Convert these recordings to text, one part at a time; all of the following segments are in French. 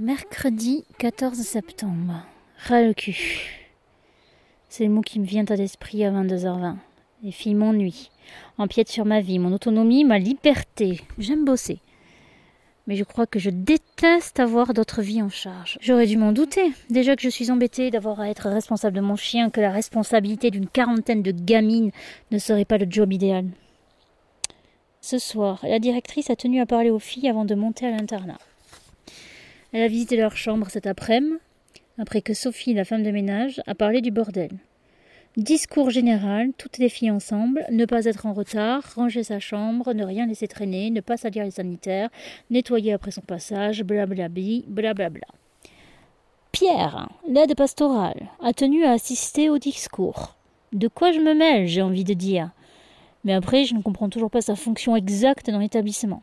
Mercredi 14 septembre. Ras le cul. C'est le mot qui me vient à l'esprit à 22h20. Les filles m'ennuient, empiètent sur ma vie, mon autonomie, ma liberté. J'aime bosser. Mais je crois que je déteste avoir d'autres vies en charge. J'aurais dû m'en douter. Déjà que je suis embêtée d'avoir à être responsable de mon chien, que la responsabilité d'une quarantaine de gamines ne serait pas le job idéal. Ce soir, la directrice a tenu à parler aux filles avant de monter à l'internat. Elle a visité leur chambre cet après-midi, après que Sophie, la femme de ménage, a parlé du bordel. Discours général, toutes les filles ensemble, ne pas être en retard, ranger sa chambre, ne rien laisser traîner, ne pas salir les sanitaires, nettoyer après son passage, blablabli, blablabla. Pierre, l'aide pastorale, a tenu à assister au discours. De quoi je me mêle, j'ai envie de dire. Mais après, je ne comprends toujours pas sa fonction exacte dans l'établissement.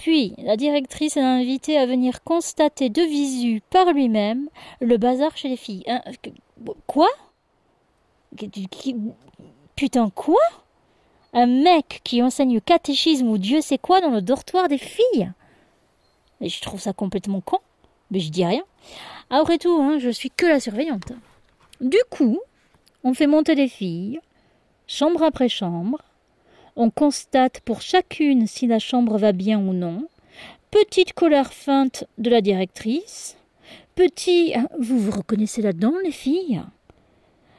Puis, la directrice l'a invité à venir constater de visu par lui-même le bazar chez les filles. Hein, quoi? Putain, quoi? Un mec qui enseigne le catéchisme ou Dieu sait quoi dans le dortoir des filles? Je trouve ça complètement con, mais je dis rien. Après tout, hein, je suis que la surveillante. Du coup, on fait monter les filles, chambre après chambre. On constate pour chacune si la chambre va bien ou non. Petite colère feinte de la directrice. Petit. Vous vous reconnaissez là-dedans, les filles?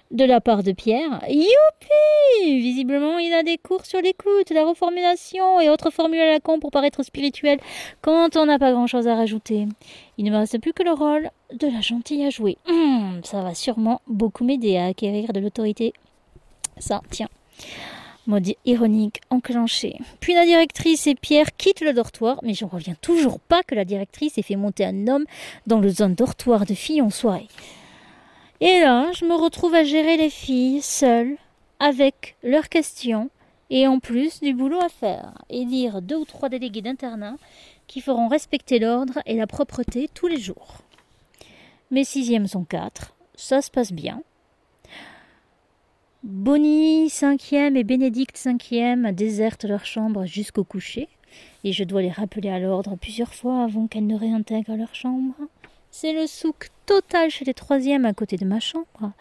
De la part de Pierre. Youpi Visiblement, il a des cours sur l'écoute, la reformulation et autres formules à la con pour paraître spirituel quand on n'a pas grand-chose à rajouter. Il ne me reste plus que le rôle de la gentille à jouer. Hum, ça va sûrement beaucoup m'aider à acquérir de l'autorité. Ça, tiens. Mode ironique enclenché. Puis la directrice et Pierre quittent le dortoir, mais je ne reviens toujours pas que la directrice ait fait monter un homme dans le zone dortoir de filles en soirée. Et là, je me retrouve à gérer les filles seules, avec leurs questions, et en plus du boulot à faire, et lire deux ou trois délégués d'internat qui feront respecter l'ordre et la propreté tous les jours. Mes sixièmes sont quatre, ça se passe bien. Bonnie cinquième et Bénédicte cinquième désertent leur chambre jusqu'au coucher, et je dois les rappeler à l'ordre plusieurs fois avant qu'elles ne réintègrent leur chambre. C'est le souk total chez les troisièmes à côté de ma chambre.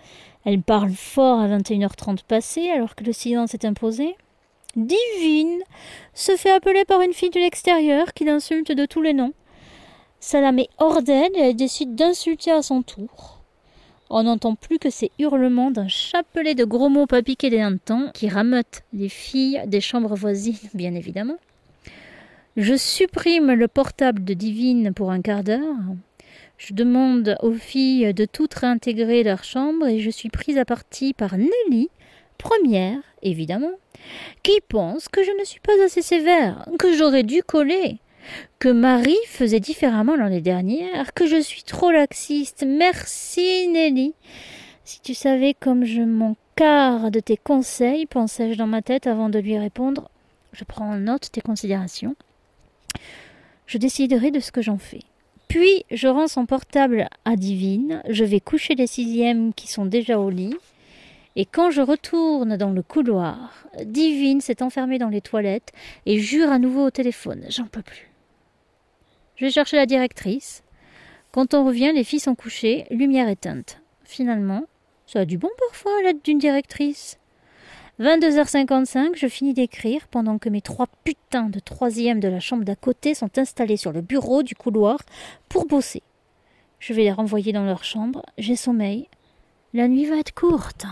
Elles parlent fort à 21h30 passées alors que le silence est imposé. Divine se fait appeler par une fille de l'extérieur qui l'insulte de tous les noms. Ça la met hors d'elle et elle décide d'insulter à son tour. On n'entend plus que ces hurlements d'un chapelet de gros mots pas des qui rameutent les filles des chambres voisines, bien évidemment. Je supprime le portable de Divine pour un quart d'heure. Je demande aux filles de toutes réintégrer leur chambre et je suis prise à partie par Nelly, première, évidemment, qui pense que je ne suis pas assez sévère, que j'aurais dû coller que Marie faisait différemment l'année dernière, que je suis trop laxiste. Merci Nelly. Si tu savais comme je m'encarre de tes conseils, pensais-je dans ma tête avant de lui répondre. Je prends en note tes considérations. Je déciderai de ce que j'en fais. Puis je rends son portable à Divine, je vais coucher les sixièmes qui sont déjà au lit, et quand je retourne dans le couloir, Divine s'est enfermée dans les toilettes et jure à nouveau au téléphone. J'en peux plus. Je vais chercher la directrice. Quand on revient, les filles sont couchées, lumière éteinte. Finalement, ça a du bon parfois l'aide d'une directrice. 22h55, je finis d'écrire pendant que mes trois putains de troisième de la chambre d'à côté sont installés sur le bureau du couloir pour bosser. Je vais les renvoyer dans leur chambre. J'ai sommeil. La nuit va être courte.